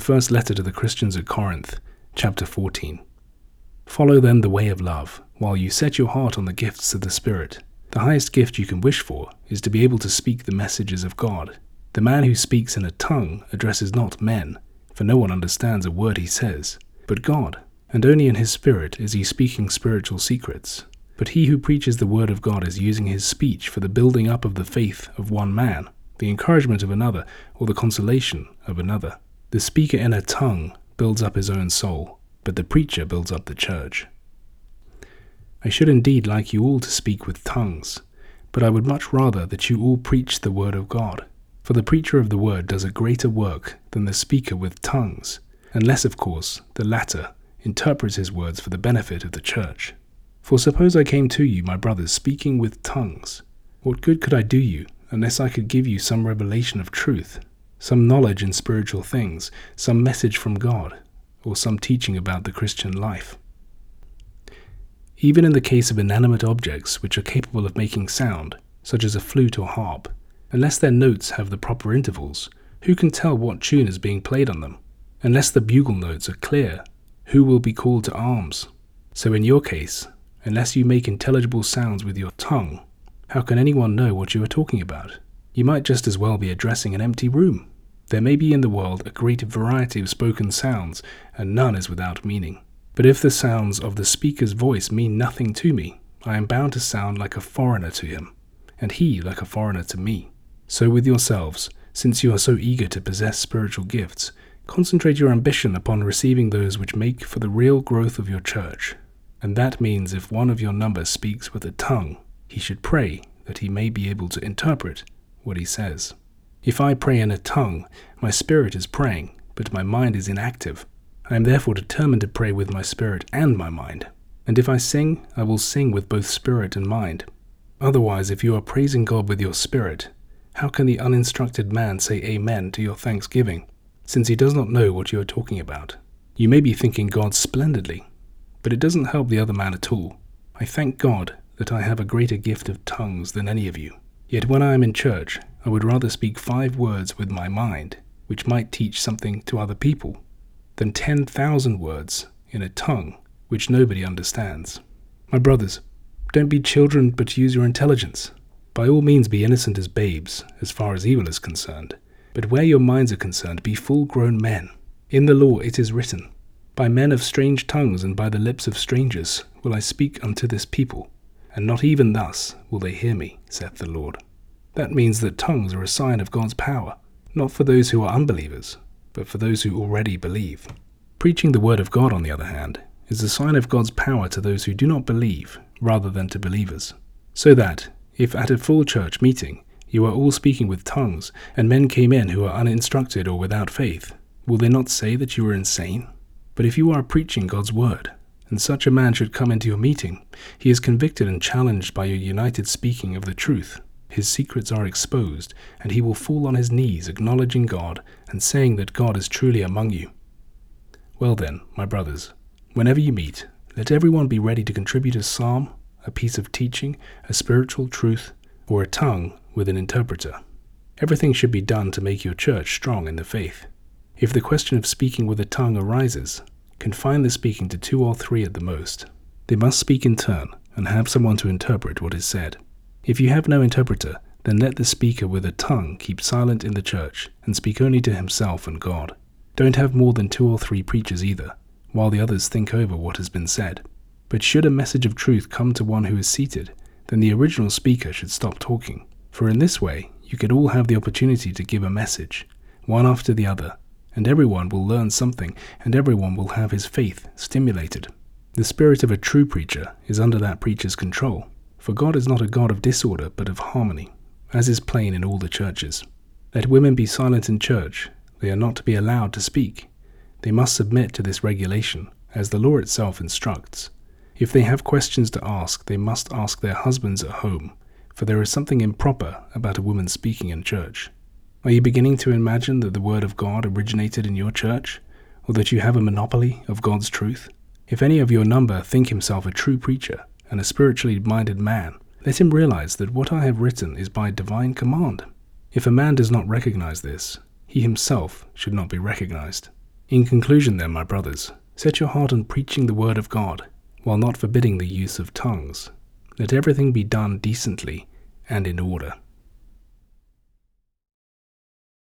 The first letter to the Christians at Corinth, chapter 14. Follow then the way of love, while you set your heart on the gifts of the Spirit. The highest gift you can wish for is to be able to speak the messages of God. The man who speaks in a tongue addresses not men, for no one understands a word he says, but God, and only in his spirit is he speaking spiritual secrets. But he who preaches the word of God is using his speech for the building up of the faith of one man, the encouragement of another, or the consolation of another. The speaker in a tongue builds up his own soul, but the preacher builds up the church. I should indeed like you all to speak with tongues, but I would much rather that you all preach the word of God. For the preacher of the word does a greater work than the speaker with tongues, unless, of course, the latter interprets his words for the benefit of the church. For suppose I came to you, my brothers, speaking with tongues, what good could I do you unless I could give you some revelation of truth, some knowledge in spiritual things, some message from God, or some teaching about the Christian life? Even in the case of inanimate objects which are capable of making sound, such as a flute or harp, unless their notes have the proper intervals, who can tell what tune is being played on them? Unless the bugle notes are clear, who will be called to arms? So in your case, unless you make intelligible sounds with your tongue, how can anyone know what you are talking about? You might just as well be addressing an empty room. There may be in the world a great variety of spoken sounds, and none is without meaning. But if the sounds of the speaker's voice mean nothing to me, I am bound to sound like a foreigner to him, and he like a foreigner to me. So with yourselves, since you are so eager to possess spiritual gifts, concentrate your ambition upon receiving those which make for the real growth of your church. And that means if one of your number speaks with a tongue, he should pray that he may be able to interpret what he says. If I pray in a tongue, my spirit is praying, but my mind is inactive. I am therefore determined to pray with my spirit and my mind. And if I sing, I will sing with both spirit and mind. Otherwise, if you are praising God with your spirit, how can the uninstructed man say Amen to your thanksgiving, since he does not know what you are talking about? You may be thinking God splendidly, but it doesn't help the other man at all. I thank God that I have a greater gift of tongues than any of you. Yet when I am in church, I would rather speak five words with my mind, which might teach something to other people, than 10,000 words in a tongue which nobody understands. My brothers, don't be children, but use your intelligence. By all means, be innocent as babes, as far as evil is concerned. But where your minds are concerned, be full grown men. In the law it is written, By men of strange tongues and by the lips of strangers will I speak unto this people, and not even thus will they hear me, saith the Lord. That means that tongues are a sign of God's power, not for those who are unbelievers, but for those who already believe. Preaching the Word of God, on the other hand, is a sign of God's power to those who do not believe, rather than to believers. So that, if at a full church meeting you are all speaking with tongues, and men came in who are uninstructed or without faith, will they not say that you are insane? But if you are preaching God's Word, and such a man should come into your meeting, he is convicted and challenged by your united speaking of the truth his secrets are exposed, and he will fall on his knees, acknowledging God and saying that God is truly among you. Well then, my brothers, whenever you meet, let everyone be ready to contribute a psalm, a piece of teaching, a spiritual truth, or a tongue with an interpreter. Everything should be done to make your church strong in the faith. If the question of speaking with a tongue arises, confine the speaking to two or three at the most. They must speak in turn and have someone to interpret what is said. If you have no interpreter, then let the speaker with a tongue keep silent in the church and speak only to himself and God. Don't have more than two or three preachers either, while the others think over what has been said. But should a message of truth come to one who is seated, then the original speaker should stop talking. For in this way, you could all have the opportunity to give a message, one after the other, and everyone will learn something, and everyone will have his faith stimulated. The spirit of a true preacher is under that preacher's control. For God is not a God of disorder, but of harmony, as is plain in all the churches. Let women be silent in church, they are not to be allowed to speak. They must submit to this regulation, as the law itself instructs. If they have questions to ask, they must ask their husbands at home, for there is something improper about a woman speaking in church. Are you beginning to imagine that the Word of God originated in your church, or that you have a monopoly of God's truth? If any of your number think himself a true preacher, and a spiritually minded man, let him realize that what I have written is by divine command. If a man does not recognize this, he himself should not be recognized. In conclusion, then, my brothers, set your heart on preaching the word of God, while not forbidding the use of tongues. Let everything be done decently and in order.